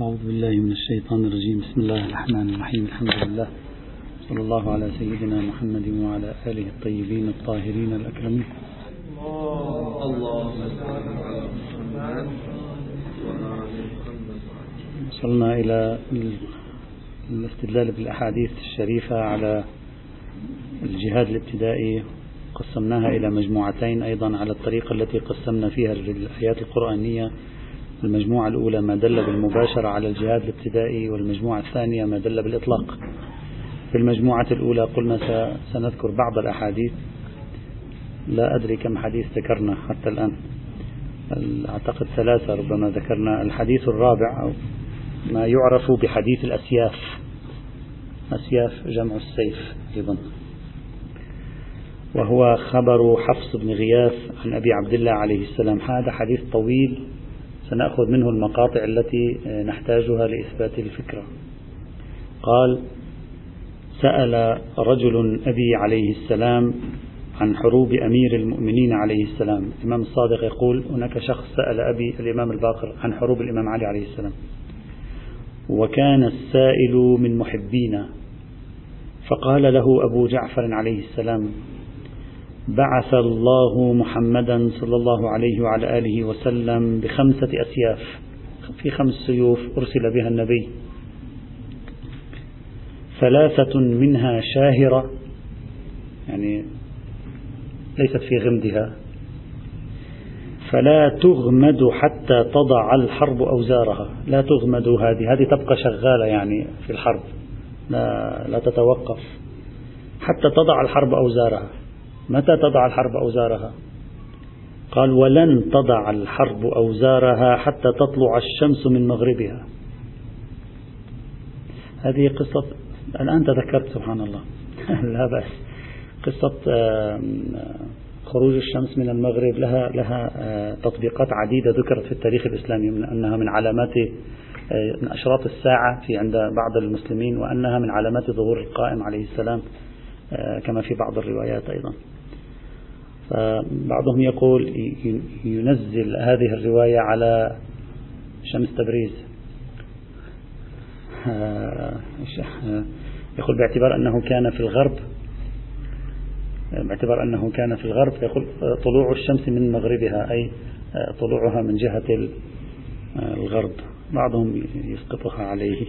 أعوذ بالله من الشيطان الرجيم. بسم الله الرحمن الرحيم. الحمد لله. صلى الله على سيدنا محمد وعلى آله الطيبين الطاهرين الأكرمين. وصلنا إلى الاستدلال بالأحاديث الشريفة على الجهاد الابتدائي. قسمناها إلى مجموعتين أيضا على الطريقة التي قسمنا فيها الآيات القرآنية المجموعة الأولى ما دل بالمباشرة على الجهاد الابتدائي والمجموعة الثانية ما دل بالإطلاق. في المجموعة الأولى قلنا سنذكر بعض الأحاديث. لا أدري كم حديث ذكرنا حتى الآن. أعتقد ثلاثة ربما ذكرنا. الحديث الرابع أو ما يعرف بحديث الأسياف. أسياف جمع السيف أيضا. وهو خبر حفص بن غياث عن أبي عبد الله عليه السلام. هذا حديث طويل سنأخذ منه المقاطع التي نحتاجها لإثبات الفكرة. قال سأل رجل أبي عليه السلام عن حروب أمير المؤمنين عليه السلام. الإمام الصادق يقول هناك شخص سأل أبي الإمام الباقر عن حروب الإمام علي عليه السلام. وكان السائل من محبينا. فقال له أبو جعفر عليه السلام بعث الله محمدا صلى الله عليه وعلى آله وسلم بخمسة أسياف. في خمس سيوف أرسل بها النبي. ثلاثة منها شاهرة يعني ليست في غمدها. فلا تغمد حتى تضع الحرب أوزارها. لا تغمد هذه هذه تبقى شغالة يعني في الحرب. لا, لا تتوقف. حتى تضع الحرب أوزارها. متى تضع الحرب أوزارها؟ قال ولن تضع الحرب أوزارها حتى تطلع الشمس من مغربها. هذه قصة الآن تذكرت سبحان الله. لا بأس. قصة خروج الشمس من المغرب لها لها تطبيقات عديدة ذكرت في التاريخ الإسلامي من أنها من علامات من أشراط الساعة في عند بعض المسلمين وأنها من علامات ظهور القائم عليه السلام كما في بعض الروايات أيضا. فبعضهم يقول ينزل هذه الرواية على شمس تبريز. يقول باعتبار أنه كان في الغرب باعتبار أنه كان في الغرب يقول طلوع الشمس من مغربها أي طلوعها من جهة الغرب. بعضهم يسقطها عليه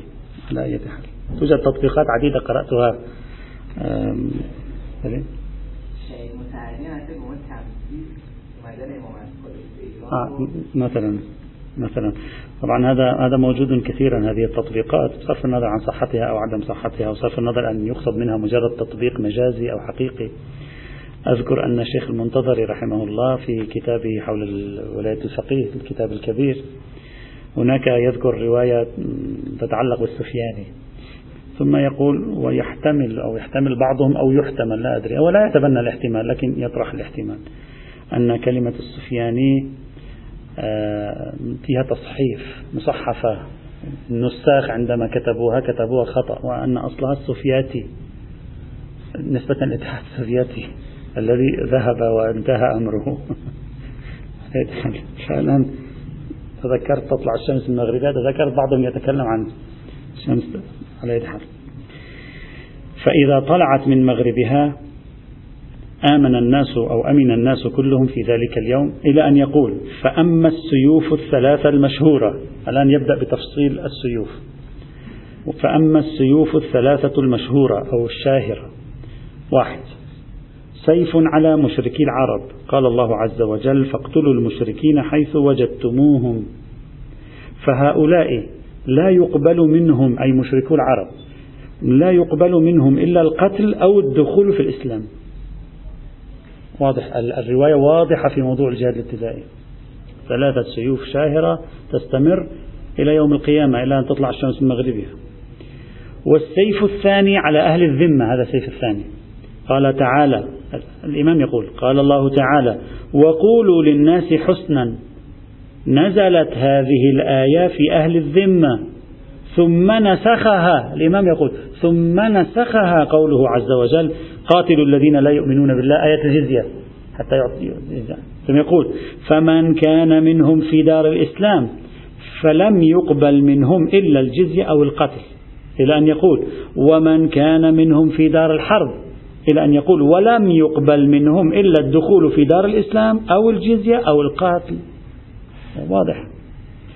على أي حال. توجد تطبيقات عديدة قرأتها آه مثلا مثلا. طبعا هذا هذا موجود كثيرا هذه التطبيقات بصرف النظر عن صحتها أو عدم صحتها وصرف النظر أن يقصد منها مجرد تطبيق مجازي أو حقيقي. أذكر أن الشيخ المنتظري رحمه الله في كتابه حول ولايه الفقيه الكتاب الكبير هناك يذكر رواية تتعلق بالسفياني. ثم يقول ويحتمل أو يحتمل بعضهم أو يحتمل. لا أدري أو لا يتبنى الاحتمال لكن يطرح الاحتمال أن كلمة السفياني فيها تصحيف مصحفة. النساخ عندما كتبوها كتبوها خطأ وأن أصلها السفياتي نسبة للاتحاد السوفيتي الذي ذهب وانتهى أمره. فعلا تذكرت تطلع الشمس من مغربها تذكرت بعضهم يتكلم عن الشمس على يد حال فإذا طلعت من مغربها آمن الناس أو أمن الناس كلهم في ذلك اليوم إلى أن يقول فأما السيوف الثلاثة المشهورة الآن يبدأ بتفصيل السيوف. فأما السيوف الثلاثة المشهورة أو الشاهرة. واحد سيف على مشركي العرب. قال الله عز وجل فاقتلوا المشركين حيث وجدتموهم. فهؤلاء لا يقبل منهم أي مشركو العرب لا يقبل منهم إلا القتل أو الدخول في الإسلام. واضح الرواية واضحة في موضوع الجهاد الابتدائي. ثلاثة سيوف شاهرة تستمر إلى يوم القيامة إلى أن تطلع الشمس من مغربها. والسيف الثاني على أهل الذمة هذا السيف الثاني. قال تعالى الإمام يقول قال الله تعالى وقولوا للناس حسنا نزلت هذه الآية في أهل الذمة. ثم نسخها. الإمام يقول ثم نسخها قوله عز وجل قاتلوا الذين لا يؤمنون بالله. آية الجزية حتى يعطي ثم يقول فمن كان منهم في دار الإسلام فلم يقبل منهم إلا الجزية أو القتل. إلى أن يقول ومن كان منهم في دار الحرب. إلى أن يقول ولم يقبل منهم إلا الدخول في دار الإسلام أو الجزية أو القتل واضح.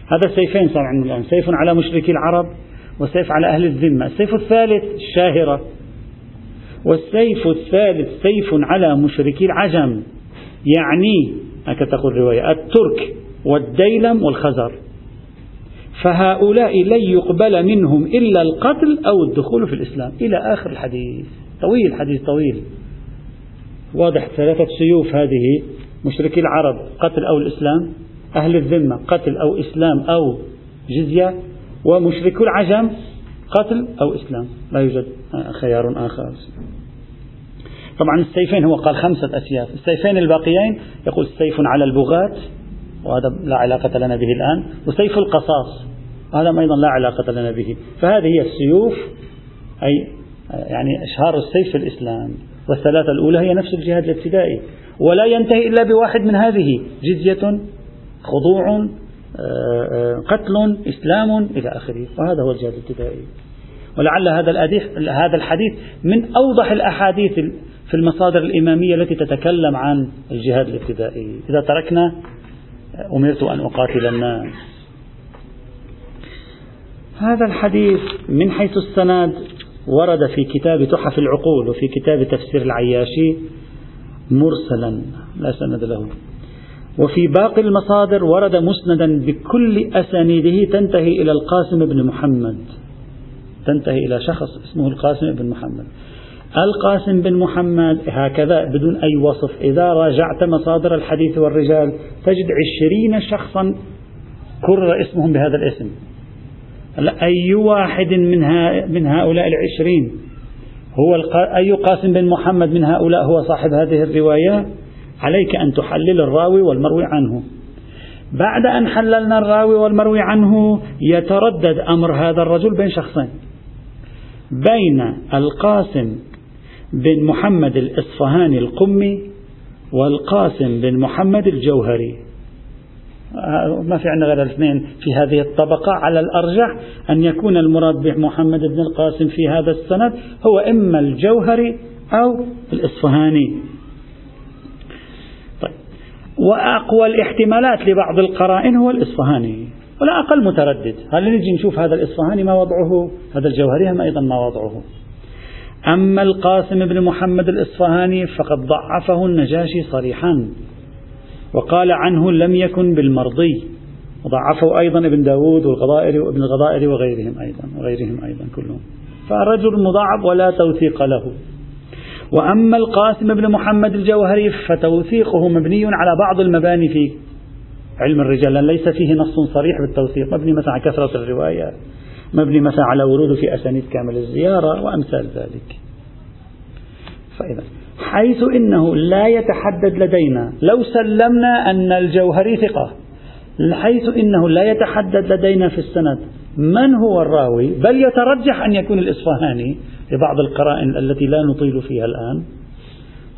هذا سيفين صار عندنا الآن. سيف على مشركي العرب وسيف على أهل الذمة. السيف الثالث الشاهرة. والسيف الثالث سيف على مشركي العجم. يعني هكذا تقول الرواية الترك والديلم والخزر. فهؤلاء لن يقبل منهم إلا القتل أو الدخول في الإسلام. إلى آخر الحديث. طويل حديث طويل. واضح ثلاثة سيوف هذه مشركي العرب قتل أو الإسلام. أهل الذمة قتل أو إسلام أو جزية ومشركو العجم قتل أو إسلام. لا يوجد خيار آخر. طبعا السيفين هو قال خمسة أسياف. السيفين الباقيين يقول سيف على البغاة وهذا لا علاقة لنا به الآن وسيف القصاص هذا أيضا لا علاقة لنا به. فهذه هي السيوف أي يعني إشهار السيف في الإسلام. والثلاثة الأولى هي نفس الجهاد الابتدائي. ولا ينتهي إلا بواحد من هذه جزية خضوع آه، آه، قتل إسلام إلى آخره. وهذا هو الجهاد الابتدائي. ولعل هذا هذا الحديث من أوضح الأحاديث في المصادر الإمامية التي تتكلم عن الجهاد الابتدائي. إذا تركنا أمرت أن أقاتل الناس. هذا الحديث من حيث السند ورد في كتاب تحف العقول وفي كتاب تفسير العياشي مرسلا. لا سند له. وفي باقي المصادر ورد مسندا بكل أسانيده تنتهي إلى القاسم بن محمد. تنتهي إلى شخص اسمه القاسم بن محمد. القاسم بن محمد هكذا بدون أي وصف. إذا راجعت مصادر الحديث والرجال تجد عشرين شخصا كرر اسمهم بهذا الاسم. أي واحد من, من هؤلاء العشرين؟ هو أي قاسم بن محمد من هؤلاء هو صاحب هذه الرواية؟ عليك أن تحلل الراوي والمروي عنه. بعد أن حللنا الراوي والمروي عنه يتردد أمر هذا الرجل بين شخصين. بين القاسم بن محمد الإصفهاني القمي والقاسم بن محمد الجوهري. ما في عندنا غير الاثنين في هذه الطبقة على الأرجح أن يكون المراد بمحمد بن القاسم في هذا السند هو إما الجوهري أو الإصفهاني. وأقوى الاحتمالات لبعض القرائن هو الإصفهاني ولا أقل متردد. هل نجي نشوف هذا الإصفهاني ما وضعه؟ هذا الجوهري هم أيضا ما وضعه. أما القاسم بن محمد الإصفهاني فقد ضعفه النجاشي صريحا وقال عنه لم يكن بالمرضي. وضعفه أيضا ابن داود والغضائر وابن الغضائر وغيرهم أيضا وغيرهم أيضا كلهم. فرجل مضاعف ولا توثيق له. وأما القاسم بن محمد الجوهري فتوثيقه مبني على بعض المباني في علم الرجال ليس فيه نص صريح بالتوثيق. مبني مثلا على كثرة الروايات مبني مثلا على وروده في أسانيد كامل الزيارة وأمثال ذلك. فإذا حيث إنه لا يتحدد لدينا لو سلمنا أن الجوهري ثقة حيث إنه لا يتحدد لدينا في السند من هو الراوي؟ بل يترجح أن يكون الإصفهاني لبعض القرائن التي لا نطيل فيها الآن.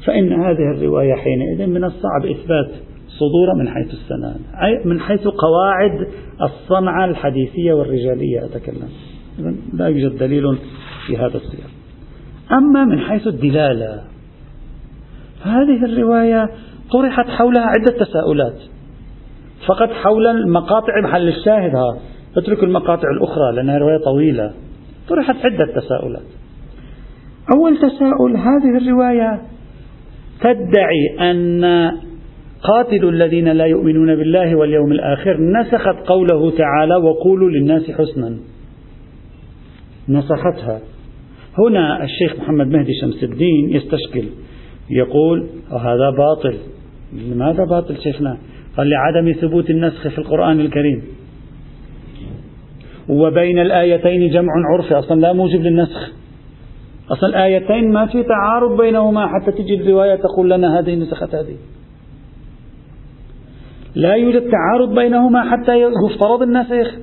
فإن هذه الرواية حينئذ من الصعب إثبات صدور من حيث السند أي من حيث قواعد الصنعة الحديثية والرجالية. أتكلم. لا يوجد دليل في هذا السياق. أما من حيث الدلالة هذه الرواية طرحت حولها عدة تساؤلات. فقط حول المقاطع محل الشاهد ها. اترك المقاطع الأخرى لأنها رواية طويلة. طرحت عدة تساؤلات. أول تساؤل هذه الرواية تدعي أن قاتلوا الذين لا يؤمنون بالله واليوم الآخر نسخت قوله تعالى وقولوا للناس حسنا. نسختها. هنا الشيخ محمد مهدي شمس الدين يستشكل يقول هذا باطل. لماذا باطل شيخنا؟ قال لعدم ثبوت النسخ في القرآن الكريم. وبين الآيتين جمع عرفي أصلا لا موجب للنسخ. أصلا الآيتين ما في تعارض بينهما حتى تجي الرواية تقول لنا هذه نسخت هذه. لا يوجد تعارض بينهما حتى يفترض النسخ.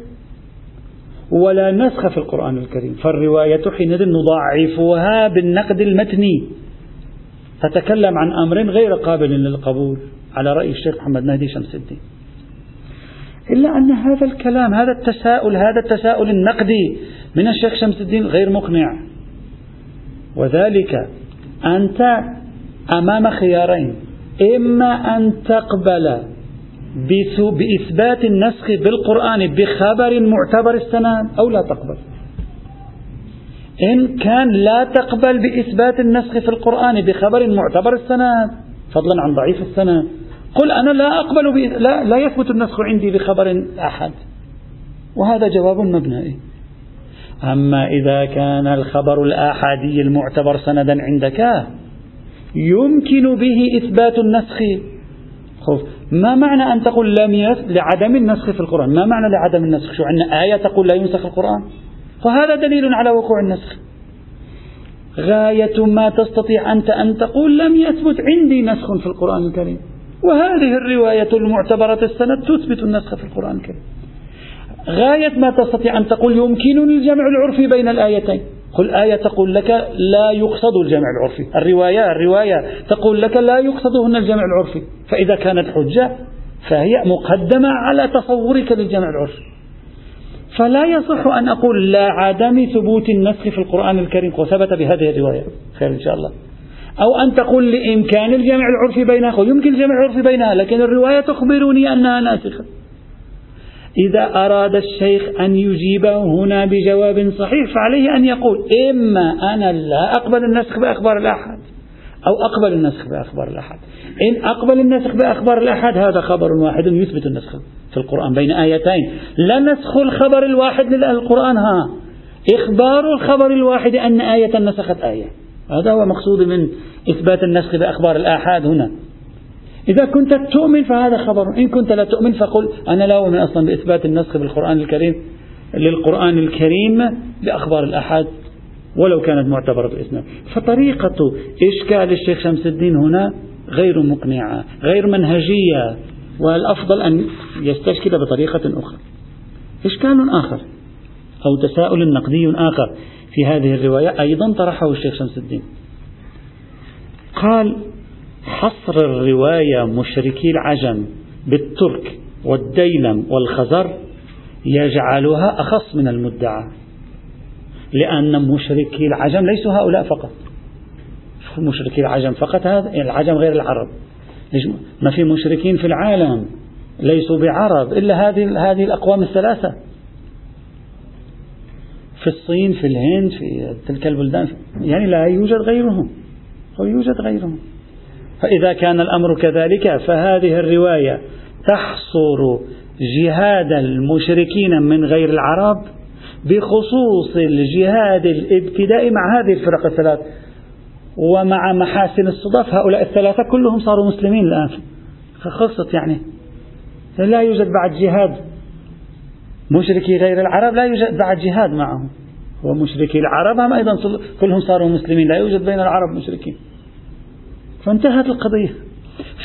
ولا نسخ في القرآن الكريم. فالرواية حينئذ نضاعفها بالنقد المتني. تتكلم عن أمر غير قابل للقبول. على رأي الشيخ محمد مهدي شمس الدين. إلا أن هذا الكلام هذا التساؤل هذا التساؤل النقدي من الشيخ شمس الدين غير مقنع. وذلك أنت أمام خيارين. إما أن تقبل بإثبات النسخ بالقرآن بخبر معتبر السند أو لا تقبل. إن كان لا تقبل بإثبات النسخ في القرآن بخبر معتبر السند فضلا عن ضعيف السند قل أنا لا أقبل لا, لا يثبت النسخ عندي بخبر أحد. وهذا جواب مبنائي. أما إذا كان الخبر الآحادي المعتبر سندا عندك يمكن به إثبات النسخ. ما معنى أن تقول لم يس لعدم النسخ في القرآن؟ ما معنى لعدم النسخ؟ شو عندنا آية تقول لا ينسخ القرآن؟ فهذا دليل على وقوع النسخ. غاية ما تستطيع أنت أن تقول لم يثبت عندي نسخ في القرآن الكريم. وهذه الرواية المعتبرة السند تثبت النسخ في القرآن الكريم. غاية ما تستطيع أن تقول يمكنني الجمع العرفي بين الآيتين. قل آية تقول لك لا يقصد الجمع العرفي. الرواية الرواية تقول لك لا يقصدهن الجمع العرفي. فإذا كانت حجة فهي مقدمة على تصورك للجمع العرفي. فلا يصح أن أقول لا عدم ثبوت النسخ في القرآن الكريم. وثبت بهذه الرواية. خير إن شاء الله. أو أن تقول لإمكان الجمع العرفي بينها يمكن الجمع العرفي بينها لكن الرواية تخبرني أنها ناسخة. إذا أراد الشيخ أن يجيبه هنا بجواب صحيح فعليه أن يقول إما أنا لا أقبل النسخ بأخبار الأحد أو أقبل النسخ بأخبار الأحد. إن أقبل النسخ بأخبار الأحد هذا خبر واحد يثبت النسخ في القرآن بين آيتين. لا نسخ الخبر الواحد للقرآن ها. إخبار الخبر الواحد أن آية نسخت آية. هذا هو مقصود من إثبات النسخ بأخبار الآحاد هنا. إذا كنت تؤمن فهذا خبر. إن كنت لا تؤمن فقل أنا لا أؤمن أصلا بإثبات النسخ بالقرآن الكريم للقرآن الكريم بأخبار الأحد ولو كانت معتبرة بإسناد فطريقة إشكال الشيخ شمس الدين هنا غير مقنعة غير منهجية والأفضل أن يستشكل بطريقة أخرى. إشكال آخر أو تساؤل نقدي آخر. في هذه الرواية أيضا طرحه الشيخ شمس الدين. قال حصر الرواية مشركي العجم بالترك والديلم والخزر يجعلها أخص من المدعى لأن مشركي العجم ليسوا هؤلاء فقط. مشركي العجم فقط هذا العجم غير العرب. ما في مشركين في العالم ليسوا بعرب إلا هذه هذه الأقوام الثلاثة. في الصين في الهند في تلك البلدان يعني لا يوجد غيرهم أو يوجد غيرهم. فإذا كان الأمر كذلك فهذه الرواية تحصر جهاد المشركين من غير العرب بخصوص الجهاد الابتدائي مع هذه الفرق الثلاث ومع محاسن الصدف. هؤلاء الثلاثة كلهم صاروا مسلمين الآن. خلصت يعني. لا يوجد بعد جهاد مشركي غير العرب لا يوجد بعد جهاد معهم. ومشركي العرب هم أيضا كلهم صاروا مسلمين لا يوجد بين العرب مشركين. فانتهت القضية.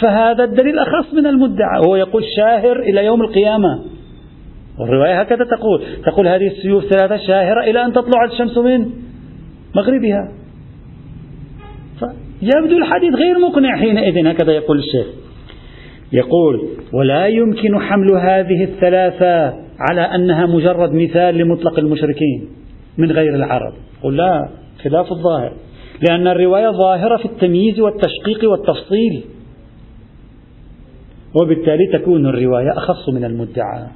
فهذا الدليل أخص من المدعى. وهو يقول شاهر إلى يوم القيامة. والرواية هكذا تقول. تقول هذه السيوف ثلاثة شاهرة إلى أن تطلع الشمس من مغربها. يبدو الحديث غير مقنع حينئذ هكذا يقول الشيخ. يقول ولا يمكن حمل هذه الثلاثة على أنها مجرد مثال لمطلق المشركين من غير العرب. قل لا خلاف الظاهر. لأن الرواية ظاهرة في التمييز والتشقيق والتفصيل. وبالتالي تكون الرواية أخص من المدعى.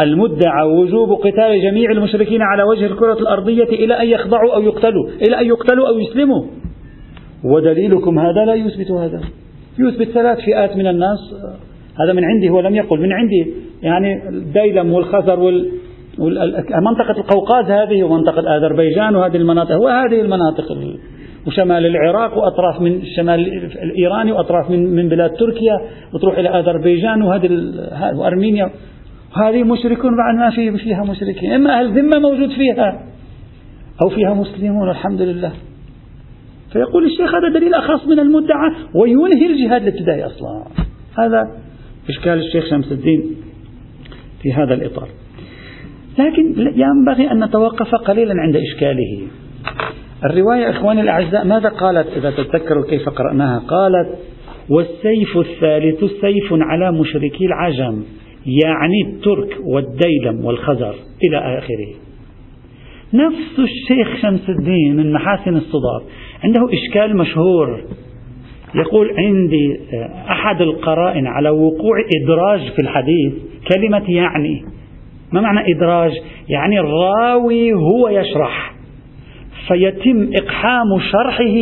المدعى وجوب قتال جميع المشركين على وجه الكرة الأرضية إلى أن يخضعوا أو يقتلوا إلى أن يقتلوا أو يسلموا. ودليلكم هذا لا يثبت هذا. يثبت ثلاث فئات من الناس. هذا من عندي هو لم يقل من عندي. يعني الديلم والخزر وال منطقة القوقاز هذه ومنطقة أذربيجان وهذه المناطق وهذه المناطق وشمال العراق وأطراف من الشمال الإيراني وأطراف من من بلاد تركيا وتروح إلى أذربيجان وهذه وأرمينيا. هذه مشركون بعد ما في فيها مشركين إما أهل ذمة موجود فيها أو فيها مسلمون الحمد لله. فيقول الشيخ هذا دليل أخص من المدعى وينهي الجهاد الابتدائي أصلا. هذا إشكال الشيخ شمس الدين. في هذا الإطار. لكن ينبغي أن نتوقف قليلا عند إشكاله. الرواية إخواني الأعزاء ماذا قالت؟ إذا تتذكروا كيف قرأناها. قالت والسيف الثالث سيف على مشركي العجم يعني الترك والديلم والخزر إلى آخره. نفس الشيخ شمس الدين من محاسن الصدار. عنده إشكال مشهور. يقول عندي أحد القرائن على وقوع إدراج في الحديث كلمة يعني. ما معنى إدراج؟ يعني الراوي هو يشرح فيتم إقحام شرحه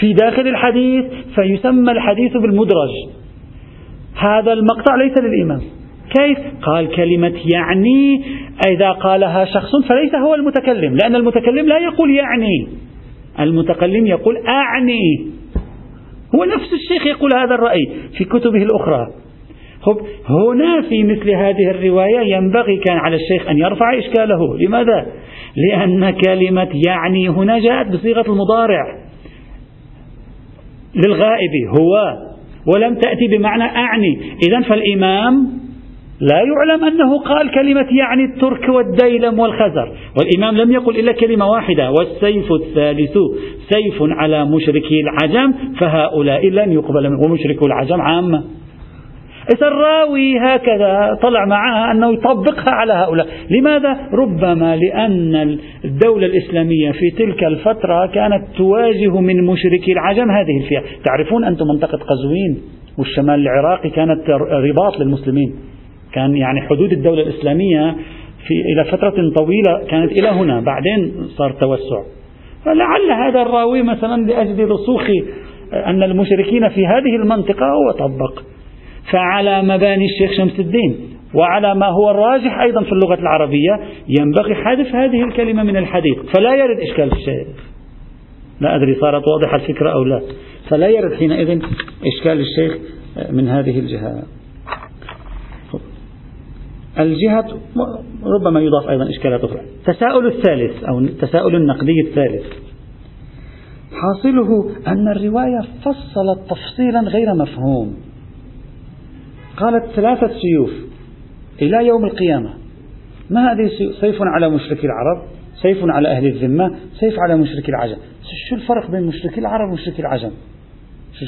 في داخل الحديث فيسمى الحديث بالمدرج. هذا المقطع ليس للإمام. كيف؟ قال كلمة يعني إذا قالها شخص فليس هو المتكلم لأن المتكلم لا يقول يعني. المتكلم يقول أعني. هو نفس الشيخ يقول هذا الرأي في كتبه الأخرى. هنا في مثل هذه الرواية ينبغي كان على الشيخ أن يرفع إشكاله. لماذا؟ لأن كلمة يعني هنا جاءت بصيغة المضارع للغائب هو ولم تأتي بمعنى أعني. إذا فالإمام لا يعلم أنه قال كلمة يعني الترك والديلم والخزر. والإمام لم يقل إلا كلمة واحدة والسيف الثالث سيف على مشركي العجم فهؤلاء لن يقبل ومشركو العجم عامة. إذا الراوي هكذا طلع معها أنه يطبقها على هؤلاء. لماذا؟ ربما لأن الدولة الإسلامية في تلك الفترة كانت تواجه من مشركي العجم هذه الفئة. تعرفون أنتم منطقة قزوين والشمال العراقي كانت رباط للمسلمين. كان يعني حدود الدولة الإسلامية في إلى فترة طويلة كانت إلى هنا بعدين صار توسع. فلعل هذا الراوي مثلا لأجل رسوخ أن المشركين في هذه المنطقة هو طبق. فعلى مباني الشيخ شمس الدين وعلى ما هو الراجح أيضا في اللغة العربية ينبغي حذف هذه الكلمة من الحديث. فلا يرد إشكال الشيخ. لا أدري صارت واضحة الفكرة أو لا. فلا يرد حينئذ إشكال الشيخ من هذه الجهة. الجهة ربما يضاف أيضا إشكالات أخرى. التساؤل الثالث أو التساؤل النقدي الثالث. حاصله أن الرواية فصلت تفصيلا غير مفهوم. قالت ثلاثة سيوف إلى يوم القيامة. ما هذه سيف على مشركي العرب سيف على أهل الذمة سيف على مشركي العجم. شو الفرق بين مشركي العرب ومشركي العجم؟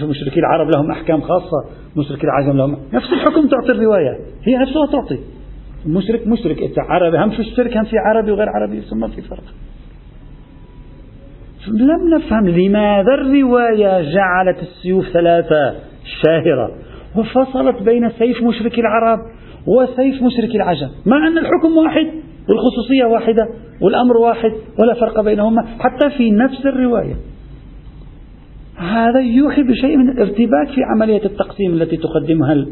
شو مشركي العرب لهم أحكام خاصة مشركي العجم لهم نفس الحكم تعطي الرواية هي نفسها تعطي. مشرك مشرك أنت عربي هم في الشرك هم في عربي وغير عربي ثم في فرق. لم نفهم لماذا الرواية جعلت السيوف ثلاثة شاهرة وفصلت بين سيف مشرك العرب وسيف مشرك العجم. مع أن الحكم واحد والخصوصية واحدة والأمر واحد ولا فرق بينهما حتى في نفس الرواية. هذا يوحي بشيء من الارتباك في عملية التقسيم التي تقدمها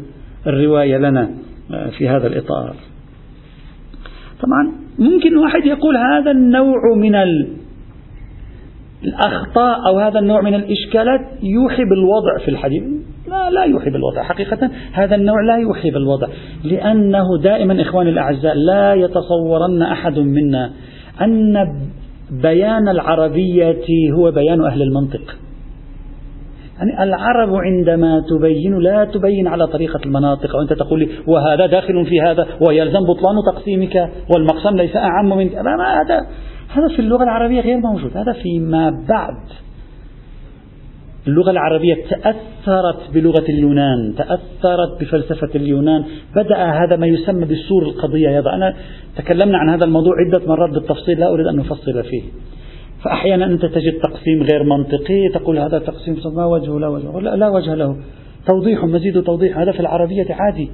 الرواية لنا في هذا الإطار. طبعا ممكن واحد يقول هذا النوع من الأخطاء أو هذا النوع من الإشكالات يوحي بالوضع في الحديث. لا لا يوحي بالوضع. حقيقة هذا النوع لا يوحي بالوضع. لأنه دائما إخواني الأعزاء لا يتصورن أحد منا أن بيان العربية هو بيان أهل المنطق. يعني العرب عندما تبين لا تبين على طريقة المناطق وأنت تقول لي وهذا داخل في هذا ويلزم بطلان تقسيمك والمقسم ليس أعم من هذا هذا في اللغة العربية غير موجود هذا فيما بعد. اللغة العربية تأثرت بلغة اليونان تأثرت بفلسفة اليونان بدأ هذا ما يسمى بسور القضية. يضع أنا تكلمنا عن هذا الموضوع عدة مرات بالتفصيل لا أريد أن نفصل فيه. فأحيانا أنت تجد تقسيم غير منطقي تقول هذا تقسيم ما وجهه لا وجه لا, لا وجه له. توضيح مزيد توضيح هذا في العربية عادي.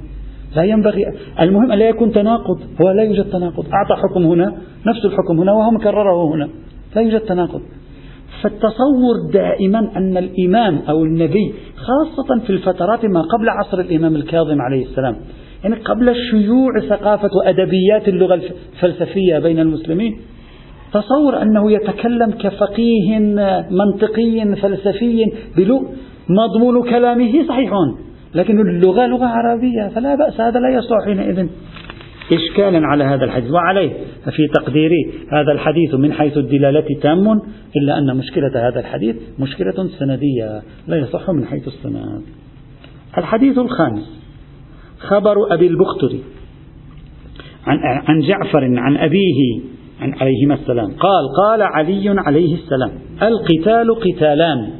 لا ينبغي. المهم أن لا يكون تناقض هو لا يوجد تناقض. أعطى حكم هنا نفس الحكم هنا وهو مكرره هنا. لا يوجد تناقض. فالتصور دائما أن الإمام أو النبي خاصة في الفترات ما قبل عصر الإمام الكاظم عليه السلام يعني قبل شيوع ثقافة وأدبيات اللغة الفلسفية بين المسلمين تصور أنه يتكلم كفقيه منطقي فلسفي مضمون كلامه صحيح لكن اللغة لغة عربية فلا بأس هذا لا يصلح حينئذ. إشكالا على هذا الحديث وعليه ففي تقديري هذا الحديث من حيث الدلالة تام إلا أن مشكلة هذا الحديث مشكلة سندية لا يصح من حيث السند. الحديث الخامس خبر أبي البختري عن, عن جعفر عن أبيه عليهما السلام. قال قال علي عليه السلام القتال قتالان.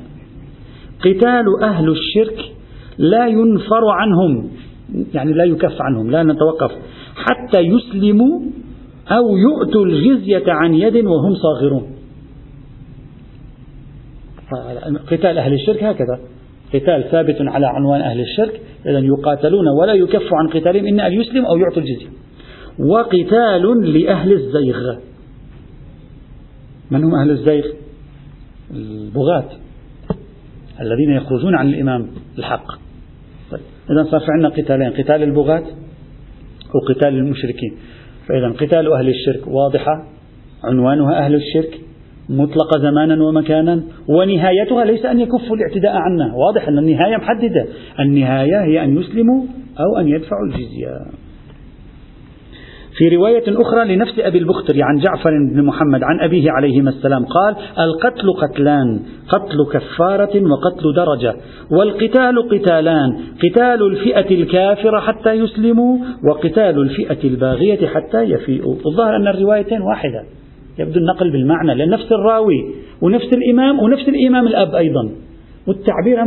قتال أهل الشرك لا ينفر عنهم يعني لا يكف عنهم لا نتوقف حتى يسلموا أو يؤتوا الجزية عن يد وهم صاغرون. قتال أهل الشرك هكذا. قتال ثابت على عنوان أهل الشرك إذا يقاتلون ولا يكف عن قتالهم إن أن يسلم أو يعطوا الجزية. وقتال لأهل الزيغ. من هم أهل الزيغ؟ البغاة الذين يخرجون عن الإمام الحق. طيب. إذا صار في عندنا قتالين قتال البغاة وقتال المشركين. فإذا قتال أهل الشرك واضحة عنوانها أهل الشرك مطلقة زمانا ومكانا ونهايتها ليس أن يكفوا الاعتداء عنا. واضح أن النهاية محددة. النهاية هي أن يسلموا أو أن يدفعوا الجزية. في رواية أخرى لنفس أبي البختري عن جعفر بن محمد عن أبيه عليهما السلام قال القتل قتلان قتل كفارة وقتل درجة والقتال قتالان قتال الفئة الكافرة حتى يسلموا وقتال الفئة الباغية حتى يفيئوا. الظاهر أن الروايتين واحدة يبدو النقل بالمعنى لأن نفس الراوي ونفس الإمام ونفس الإمام الأب أيضا والتعبير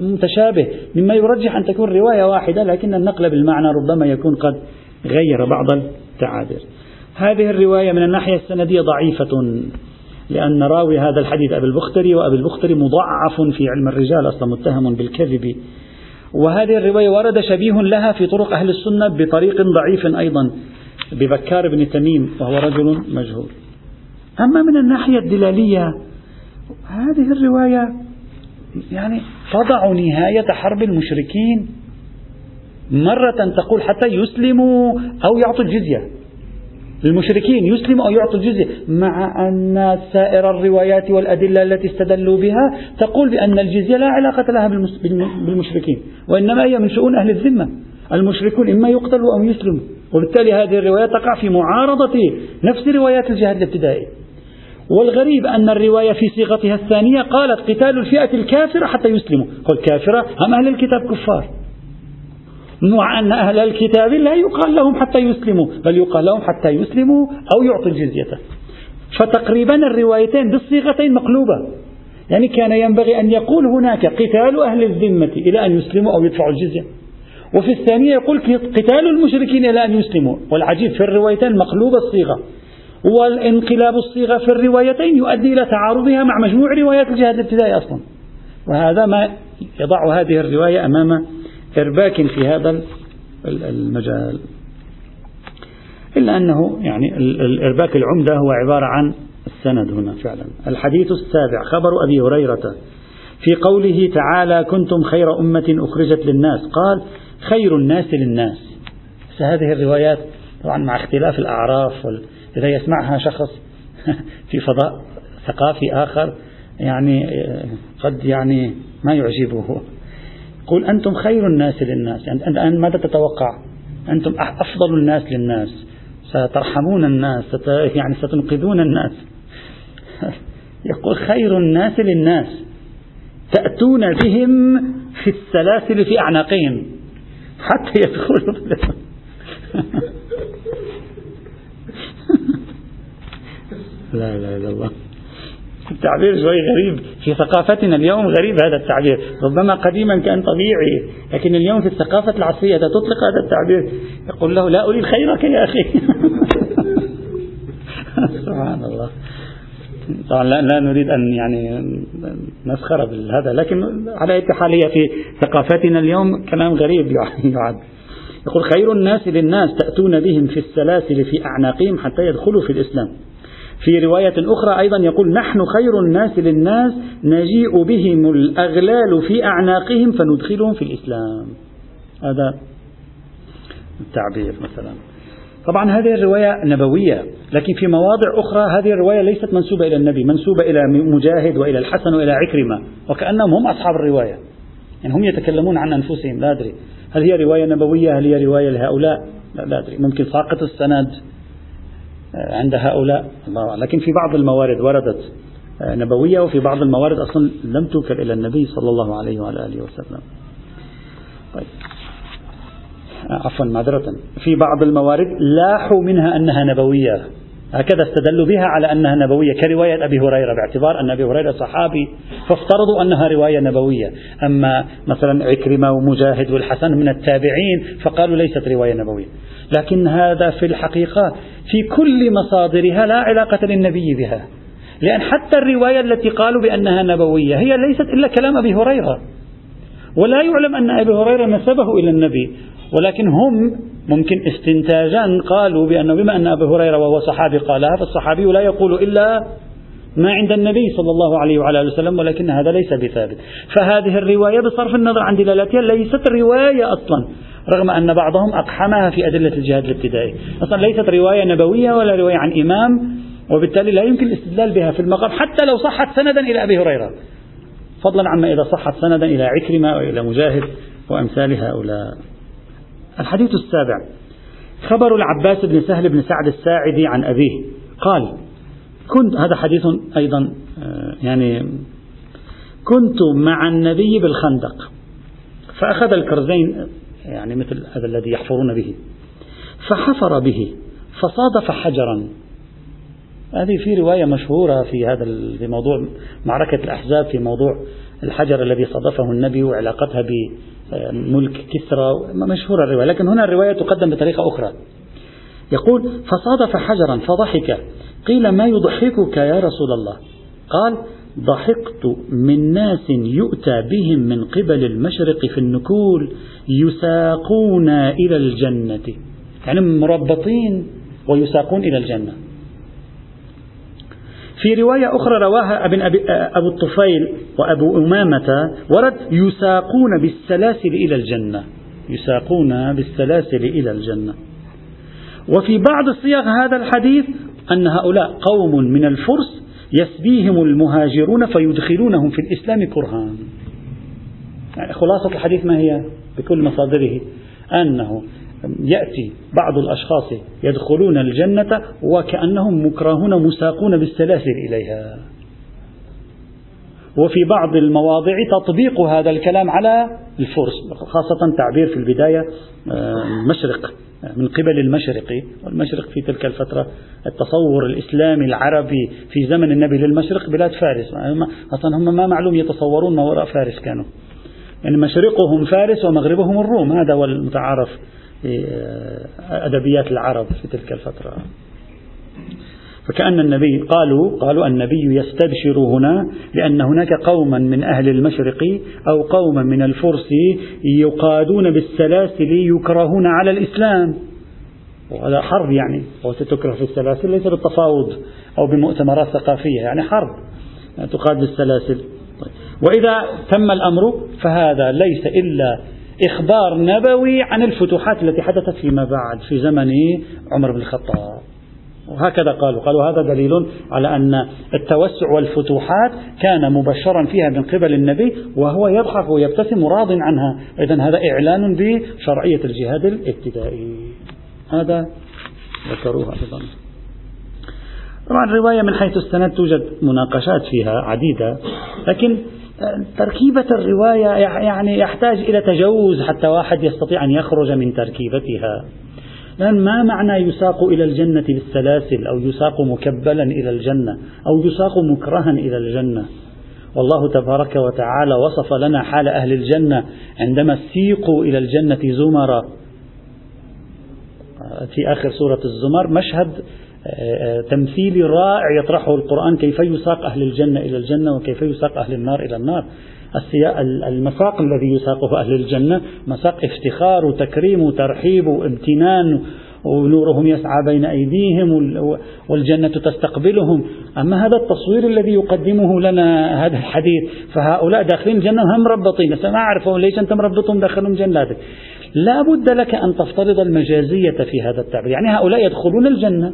متشابه مما يرجح أن تكون رواية واحدة لكن النقل بالمعنى ربما يكون قد غير بعض التعابير. هذه الرواية من الناحية السندية ضعيفة لأن راوي هذا الحديث أبي البختري وأبي البختري مضعف في علم الرجال أصلا متهم بالكذب. وهذه الرواية ورد شبيه لها في طرق أهل السنة بطريق ضعيف أيضا ببكار بن تميم وهو رجل مجهول. أما من الناحية الدلالية هذه الرواية يعني تضع نهاية حرب المشركين مرة تقول حتى يسلموا أو يعطوا الجزية. المشركين يسلموا أو يعطوا الجزية. مع أن سائر الروايات والأدلة التي استدلوا بها تقول بأن الجزية لا علاقة لها بالمشركين وإنما هي من شؤون أهل الذمة. المشركون إما يقتلوا أو يسلموا وبالتالي هذه الرواية تقع في معارضة نفس روايات الجهاد الابتدائي. والغريب أن الرواية في صيغتها الثانية قالت قتال الفئة الكافرة حتى يسلموا. والكافرة هم أهل الكتاب كفار؟ مع أن أهل الكتاب لا يقال لهم حتى يسلموا بل يقال لهم حتى يسلموا أو يعطوا الجزية. فتقريبا الروايتين بالصيغتين مقلوبة. يعني كان ينبغي أن يقول هناك قتال أهل الذمة إلى أن يسلموا أو يدفعوا الجزية. وفي الثانية يقول قتال المشركين إلى أن يسلموا. والعجيب في الروايتين مقلوب الصيغة. والانقلاب الصيغة في الروايتين يؤدي إلى تعارضها مع مجموع روايات الجهاد الابتدائي أصلا. وهذا ما يضع هذه الرواية أمام إرباك في هذا المجال. إلا أنه يعني الإرباك العمدة هو عبارة عن السند هنا فعلا. الحديث السابع خبر أبي هريرة في قوله تعالى كنتم خير أمة أخرجت للناس. قال خير الناس للناس. هذه الروايات طبعا مع اختلاف الأعراف إذا يسمعها شخص في فضاء ثقافي آخر يعني قد يعني ما يعجبه. يقول أنتم خير الناس للناس. أنت ماذا تتوقع؟ أنتم أفضل الناس للناس. سترحمون الناس ست يعني ستنقذون الناس. يقول خير الناس للناس. تأتون بهم في السلاسل في أعناقهم. حتى يدخلوا لا لا إلا الله. التعبير شوي غريب. في ثقافتنا اليوم غريب هذا التعبير. ربما قديما كان طبيعي لكن اليوم في الثقافة العصرية تطلق هذا التعبير يقول له لا أريد خيرك يا أخي. سبحان الله. طبعا لا, لا نريد أن يعني نسخر بهذا لكن على أي حال هي في ثقافتنا اليوم كلام غريب يعد. يقول خير الناس للناس تأتون بهم في السلاسل في أعناقهم حتى يدخلوا في الإسلام. في رواية أخرى أيضا يقول نحن خير الناس للناس نجيء بهم الأغلال في أعناقهم فندخلهم في الإسلام. هذا التعبير مثلا. طبعا هذه الرواية نبوية لكن في مواضع أخرى هذه الرواية ليست منسوبة إلى النبي منسوبة إلى مجاهد وإلى الحسن وإلى عكرمة وكأنهم هم أصحاب الرواية. يعني هم يتكلمون عن أنفسهم لا أدري. هل هي رواية نبوية؟ هل هي رواية لهؤلاء؟ لا, لا أدري. ممكن ساقط السند. عند هؤلاء. الله لكن في بعض الموارد وردت نبوية وفي بعض الموارد أصلا لم توكل إلى النبي صلى الله عليه وعلى آله وسلم. طيب. عفوا معذرة. في بعض الموارد لاحوا منها أنها نبوية. هكذا استدلوا بها على أنها نبوية كرواية أبي هريرة باعتبار أن أبي هريرة صحابي فافترضوا أنها رواية نبوية. أما مثلا عكرمة ومجاهد والحسن من التابعين فقالوا ليست رواية نبوية. لكن هذا في الحقيقة في كل مصادرها لا علاقة للنبي بها. لأن حتى الرواية التي قالوا بأنها نبوية هي ليست إلا كلام أبي هريرة. ولا يعلم أن أبي هريرة نسبه إلى النبي. ولكن هم ممكن استنتاجا قالوا بأنه بما أن أبي هريرة وهو صحابي قالها فالصحابي لا يقول إلا ما عند النبي صلى الله عليه وعلى آله وسلم ولكن هذا ليس بثابت. فهذه الرواية بصرف النظر عن دلالتها ليست رواية أصلا رغم أن بعضهم أقحمها في أدلة الجهاد الابتدائي. أصلا ليست رواية نبوية ولا رواية عن إمام وبالتالي لا يمكن الاستدلال بها في المقام حتى لو صحت سندا إلى أبي هريرة. فضلا عما إذا صحت سندا إلى عكرمة وإلى مجاهد وأمثال هؤلاء. الحديث السابع خبر العباس بن سهل بن سعد الساعدي عن أبيه. قال كنت هذا حديث أيضا آه، يعني كنت مع النبي بالخندق فأخذ الكرزين يعني مثل هذا الذي يحفرون به فحفر به فصادف حجرا هذه في رواية مشهورة في هذا في موضوع معركة الأحزاب في موضوع الحجر الذي صادفه النبي وعلاقتها بملك كسرى. مشهورة الرواية لكن هنا الرواية تقدم بطريقة أخرى. يقول فصادف حجرا فضحك. قيل ما يضحكك يا رسول الله؟ قال ضحكت من ناس يؤتى بهم من قبل المشرق في النكول يساقون إلى الجنة. يعني مربطين ويساقون إلى الجنة. في رواية أخرى رواها ابن أبي أبو الطفيل وأبو أمامة ورد يساقون بالسلاسل إلى الجنة. يساقون بالسلاسل إلى الجنة. وفي بعض صيغ هذا الحديث أن هؤلاء قوم من الفرس يسبيهم المهاجرون فيدخلونهم في الإسلام كرها يعني خلاصة الحديث ما هي؟ بكل مصادره. أنه يأتي بعض الأشخاص يدخلون الجنة وكأنهم مكرهون مساقون بالسلاسل إليها. وفي بعض المواضع تطبيق هذا الكلام على الفرس خاصة تعبير في البداية المشرق آه، من قبل المشرق. والمشرق في تلك الفترة التصور الإسلامي العربي في زمن النبي للمشرق بلاد فارس. أصلا هم ما معلوم يتصورون ما وراء فارس كانوا. يعني مشرقهم فارس ومغربهم الروم هذا هو المتعارف. في آه، أدبيات العرب في تلك الفترة. فكأن النبي قالوا قالوا النبي يستبشر هنا لأن هناك قوما من أهل المشرق أو قوما من الفرس يقادون بالسلاسل يكرهون على الإسلام. وهذا حرب يعني وستكره في السلاسل ليس بالتفاوض أو بمؤتمرات ثقافية يعني حرب تقاد بالسلاسل. وإذا تم الأمر فهذا ليس إلا إخبار نبوي عن الفتوحات التي حدثت فيما بعد في زمن عمر بن الخطاب. وهكذا قالوا. قالوا هذا دليل على أن التوسع والفتوحات كان مبشرا فيها من قبل النبي وهو يضحك ويبتسم راض عنها. إذا هذا إعلان بشرعية الجهاد الابتدائي. هذا ذكروها أيضا. طبعا الرواية من حيث السند توجد مناقشات فيها عديدة لكن تركيبة الرواية يعني يحتاج إلى تجوز حتى واحد يستطيع أن يخرج من تركيبتها. لأن ما معنى يساق إلى الجنة بالسلاسل أو يساق مكبلا إلى الجنة أو يساق مكرها إلى الجنة؟ والله تبارك وتعالى وصف لنا حال أهل الجنة عندما سيقوا إلى الجنة زمرا. في آخر سورة الزمر مشهد تمثيلي رائع يطرحه القرآن كيف يساق أهل الجنة إلى الجنة وكيف يساق أهل النار إلى النار. المساق الذي يساقه أهل الجنة مساق افتخار وتكريم وترحيب وامتنان ونورهم يسعى بين أيديهم والجنة تستقبلهم. أما هذا التصوير الذي يقدمه لنا هذا الحديث فهؤلاء داخلين الجنة هم مربطين. ما أعرفوا ليش أنت مربطهم داخلهم جناتك. لا بد لك أن تفترض المجازية في هذا التعبير. يعني هؤلاء يدخلون الجنة.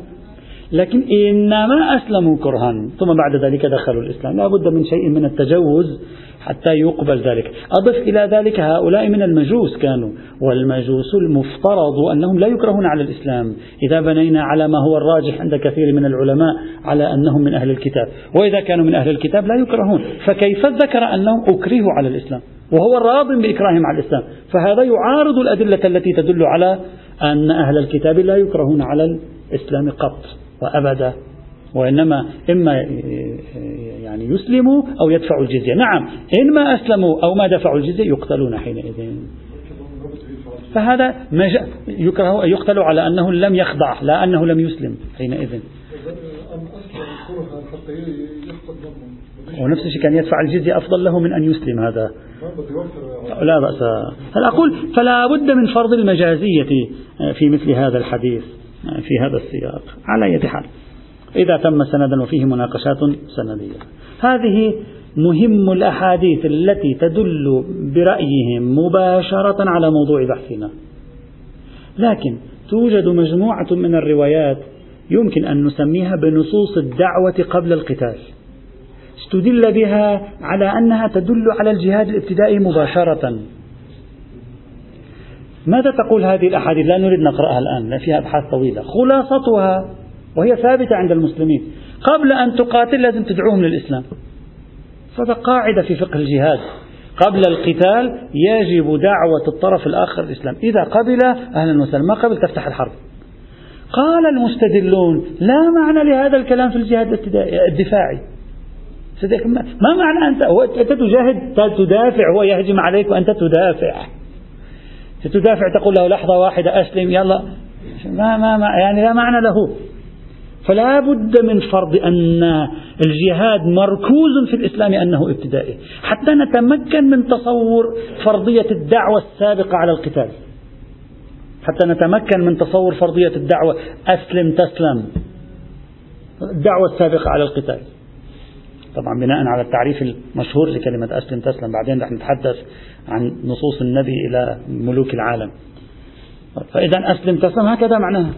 لكن إنما أسلموا كرها. ثم بعد ذلك دخلوا الإسلام. لا بد من شيء من التجوز حتى يقبل ذلك. أضف إلى ذلك هؤلاء من المجوس كانوا. والمجوس المفترض أنهم لا يكرهون على الإسلام. إذا بنينا على ما هو الراجح عند كثير من العلماء على أنهم من أهل الكتاب. وإذا كانوا من أهل الكتاب لا يكرهون. فكيف ذكر أنهم أكرهوا على الإسلام؟ وهو راض بإكراههم على الإسلام. فهذا يعارض الأدلة التي تدل على أن أهل الكتاب لا يكرهون على الإسلام قط. وأبدا وإنما إما يعني يسلموا أو يدفعوا الجزية. نعم إن ما أسلموا أو ما دفعوا الجزية يقتلون حينئذ. فهذا يكره أن يقتل على أنه لم يخضع لا أنه لم يسلم حينئذ. ونفس الشيء كان يدفع الجزية أفضل له من أن يسلم هذا. لا بأس. هل أقول فلا بد من فرض المجازية في مثل هذا الحديث؟ في هذا السياق. على أي حال. إذا تم سندا وفيه مناقشات سندية. هذه مهم الأحاديث التي تدل برأيهم مباشرة على موضوع بحثنا. لكن توجد مجموعة من الروايات يمكن أن نسميها بنصوص الدعوة قبل القتال. استدل بها على أنها تدل على الجهاد الابتدائي مباشرة. ماذا تقول هذه الأحاديث؟ لا نريد نقرأها الآن فيها أبحاث طويلة. خلاصتها وهي ثابتة عند المسلمين. قبل أن تقاتل لازم تدعوهم للإسلام. هذا قاعدة في فقه الجهاد. قبل القتال يجب دعوة الطرف الآخر الإسلام إذا قبل أهلا وسهلا. ما قبل تفتح الحرب. قال المستدلون لا معنى لهذا الكلام في الجهاد الدفاعي. ما معنى أنت تجاهد تدافع هو يهجم عليك وأنت تدافع. تدافع تقول له لحظة واحدة أسلم يلا. ما ما, ما يعني لا معنى له. فلا بد من فرض أن الجهاد مركوز في الإسلام أنه ابتدائي. حتى نتمكن من تصور فرضية الدعوة السابقة على القتال. حتى نتمكن من تصور فرضية الدعوة أسلم تسلم. الدعوة السابقة على القتال. طبعا بناء على التعريف المشهور لكلمة أسلم تسلم. بعدين رح نتحدث عن نصوص النبي إلى ملوك العالم. فإذا أسلم تسلم هكذا معناها.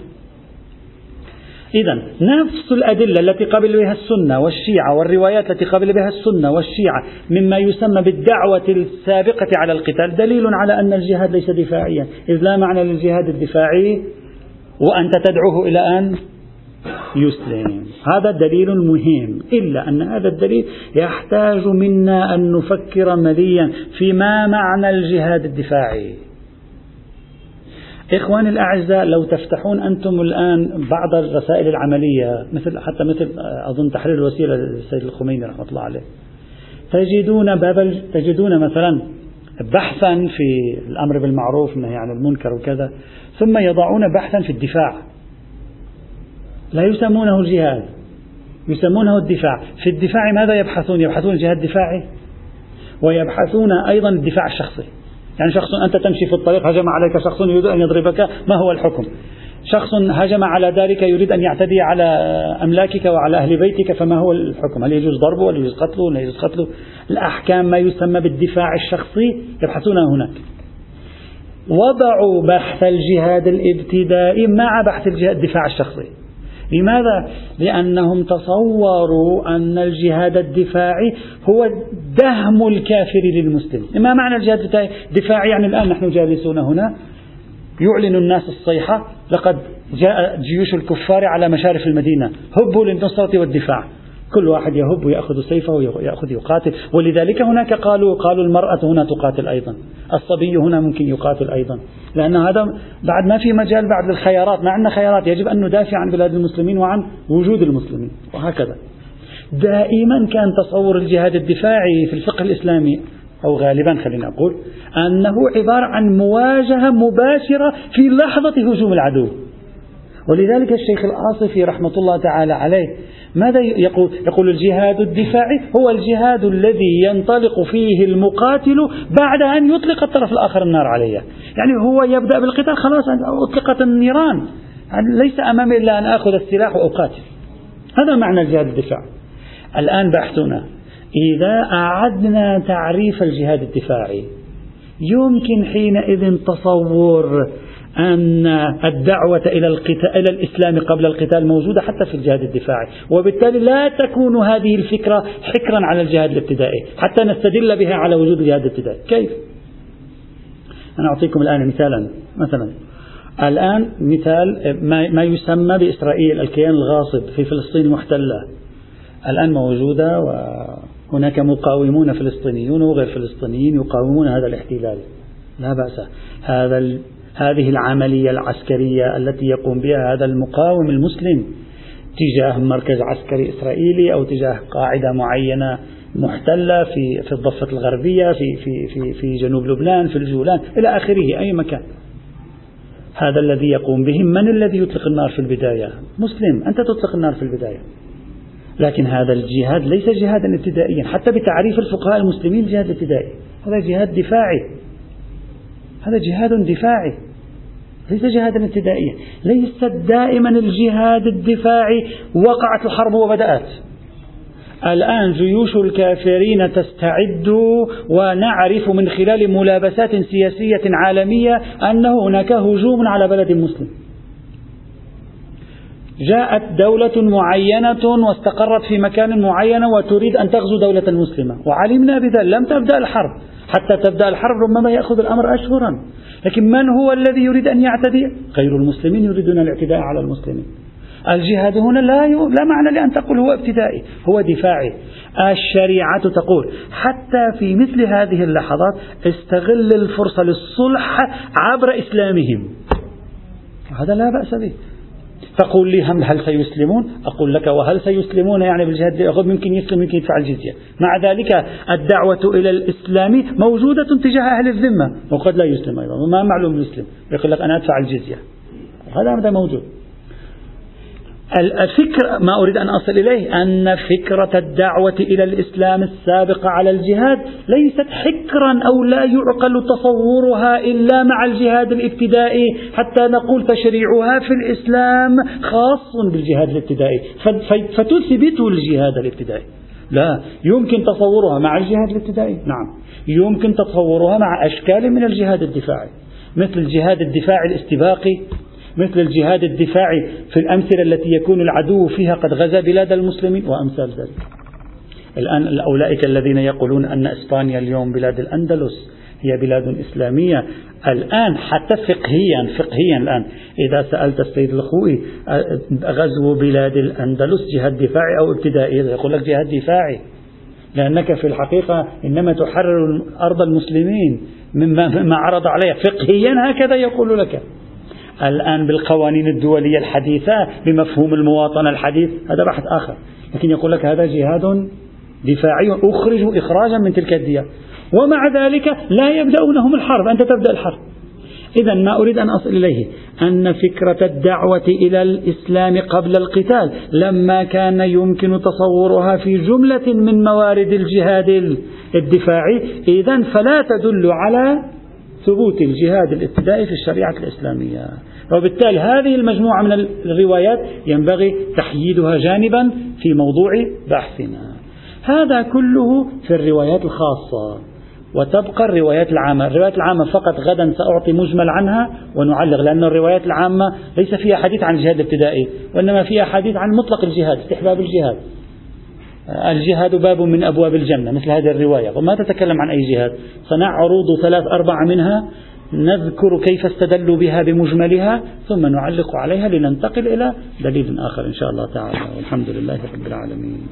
إذا نفس الأدلة التي قبل بها السنة والشيعة والروايات التي قبل بها السنة والشيعة مما يسمى بالدعوة السابقة على القتال دليل على أن الجهاد ليس دفاعيا. إذ لا معنى للجهاد الدفاعي وأنت تدعوه إلى أن يسلم. هذا دليل مهم. إلا أن هذا الدليل يحتاج منا أن نفكر مليا في ما معنى الجهاد الدفاعي. إخواني الأعزاء لو تفتحون أنتم الآن بعض الرسائل العملية مثل حتى مثل أظن تحرير الوسيلة للسيد الخميني رحمة الله عليه. تجدون باب تجدون مثلا بحثا في الأمر بالمعروف والنهي عن المنكر وكذا ثم يضعون بحثا في الدفاع. لا يسمونه الجهاد يسمونه الدفاع. في الدفاع ماذا يبحثون؟ يبحثون الجهاد الدفاعي ويبحثون أيضا الدفاع الشخصي. يعني شخص أنت تمشي في الطريق هجم عليك شخص يريد أن يضربك ما هو الحكم؟ شخص هجم على دارك يريد أن يعتدي على أملاكك وعلى أهل بيتك فما هو الحكم؟ هل يجوز ضربه؟ ولا يجوز قتله؟ ولا يجوز قتله؟ الأحكام ما يسمى بالدفاع الشخصي يبحثونها هناك. وضعوا بحث الجهاد الابتدائي مع بحث الجهاد الدفاع الشخصي. لماذا؟ لأنهم تصوروا أن الجهاد الدفاعي هو دهم الكافر للمسلم. ما معنى الجهاد الدفاعي؟ يعني الآن نحن جالسون هنا. يعلن الناس الصيحة لقد جاء جيوش الكفار على مشارف المدينة. هبوا للنصرة والدفاع. كل واحد يهب ويأخذ سيفه ويأخذ يقاتل. ولذلك هناك قالوا قالوا المرأة هنا تقاتل أيضا. الصبي هنا ممكن يقاتل أيضا. لأن هذا بعد ما في مجال بعد للخيارات ما عندنا خيارات يجب أن ندافع عن بلاد المسلمين وعن وجود المسلمين. وهكذا. دائما كان تصور الجهاد الدفاعي في الفقه الإسلامي أو غالبا خلينا أقول أنه عبارة عن مواجهة مباشرة في لحظة هجوم العدو. ولذلك الشيخ الآصفي رحمة الله تعالى عليه ماذا يقول؟ يقول الجهاد الدفاعي هو الجهاد الذي ينطلق فيه المقاتل بعد أن يطلق الطرف الآخر النار عليه. يعني هو يبدأ بالقتال خلاص أطلقت النيران. يعني ليس أمامي إلا أن أخذ السلاح وأقاتل. هذا معنى الجهاد الدفاعي. الآن بحثنا إذا أعدنا تعريف الجهاد الدفاعي يمكن حينئذ تصور أن الدعوة إلى القتال إلى الإسلام قبل القتال موجودة حتى في الجهاد الدفاعي، وبالتالي لا تكون هذه الفكرة حكرا على الجهاد الابتدائي، حتى نستدل بها على وجود الجهاد الابتدائي، كيف؟ أنا أعطيكم الآن مثالا، مثلا الآن مثال ما يسمى بإسرائيل الكيان الغاصب في فلسطين المحتلة الآن موجودة وهناك مقاومون فلسطينيون وغير فلسطينيين يقاومون هذا الاحتلال. لا بأس. هذا هذه العملية العسكرية التي يقوم بها هذا المقاوم المسلم تجاه مركز عسكري إسرائيلي أو تجاه قاعدة معينة محتلة في في الضفة الغربية في في في في جنوب لبنان في الجولان إلى آخره أي مكان. هذا الذي يقوم به من الذي يطلق النار في البداية؟ مسلم. أنت تطلق النار في البداية. لكن هذا الجهاد ليس جهادا ابتدائيا حتى بتعريف الفقهاء المسلمين الجهاد الابتدائي هذا جهاد دفاعي. هذا جهاد دفاعي. ليس جهادا ابتدائيا ليست دائما الجهاد الدفاعي وقعت الحرب وبدأت. الآن جيوش الكافرين تستعد ونعرف من خلال ملابسات سياسية عالمية أن هناك هجوم على بلد مسلم. جاءت دولة معينة واستقرت في مكان معين وتريد أن تغزو دولة مسلمة. وعلمنا بذلك. لم تبدأ الحرب. حتى تبدأ الحرب ربما يأخذ الأمر أشهرا. لكن من هو الذي يريد أن يعتدي؟ غير المسلمين يريدون الاعتداء على المسلمين. الجهاد هنا لا لا معنى لأن تقول هو ابتدائي هو دفاعي. الشريعة تقول حتى في مثل هذه اللحظات استغل الفرصة للصلح عبر إسلامهم. هذا لا بأس به. تقول لي هم هل سيسلمون؟ أقول لك وهل سيسلمون؟ يعني بالجهاد ممكن يسلم ممكن يدفع الجزية. مع ذلك الدعوة إلى الإسلام موجودة تجاه أهل الذمة وقد لا يسلم أيضا ما معلوم يسلم يقول لك أنا أدفع الجزية. هذا موجود. الفكرة ما أريد أن أصل إليه أن فكرة الدعوة إلى الإسلام السابقة على الجهاد ليست حكرا أو لا يعقل تصورها إلا مع الجهاد الابتدائي حتى نقول تشريعها في الإسلام خاص بالجهاد الابتدائي. فتثبت الجهاد الابتدائي. لا يمكن تصورها مع الجهاد الابتدائي. نعم. يمكن تصورها مع أشكال من الجهاد الدفاعي مثل الجهاد الدفاعي الاستباقي. مثل الجهاد الدفاعي في الأمثلة التي يكون العدو فيها قد غزا بلاد المسلمين وأمثال ذلك. الآن أولئك الذين يقولون أن إسبانيا اليوم بلاد الأندلس هي بلاد إسلامية. الآن حتى فقهيا فقهيا الآن إذا سألت السيد الخوي غزو بلاد الأندلس جهاد دفاعي أو ابتدائي؟ يقول لك جهاد دفاعي. لأنك في الحقيقة إنما تحرر أرض المسلمين مما عرض عليها. فقهيا هكذا يقول لك. الآن بالقوانين الدولية الحديثة بمفهوم المواطنة الحديث. هذا بحث آخر. لكن يقول لك هذا جهاد دفاعي أخرج إخراجا من تلك الديار ومع ذلك لا يبدأونهم الحرب. أنت تبدأ الحرب. إذا ما أريد أن أصل إليه. أن فكرة الدعوة إلى الإسلام قبل القتال لما كان يمكن تصورها في جملة من موارد الجهاد الدفاعي إذا فلا تدل على ثبوت الجهاد الابتدائي في الشريعة الإسلامية. وبالتالي هذه المجموعة من الروايات ينبغي تحييدها جانبا في موضوع بحثنا. هذا كله في الروايات الخاصة وتبقى الروايات العامة. الروايات العامة فقط غدا سأعطي مجمل عنها ونعلق لأن الروايات العامة ليس فيها حديث عن الجهاد الابتدائي وإنما فيها حديث عن مطلق الجهاد استحباب الجهاد. الجهاد باب من أبواب الجنة مثل هذه الرواية. وما تتكلم عن أي جهاد؟ سنعرض ثلاث أربعة منها نذكر كيف استدلوا بها بمجملها ثم نعلق عليها لننتقل إلى دليل آخر إن شاء الله تعالى. والحمد لله رب العالمين.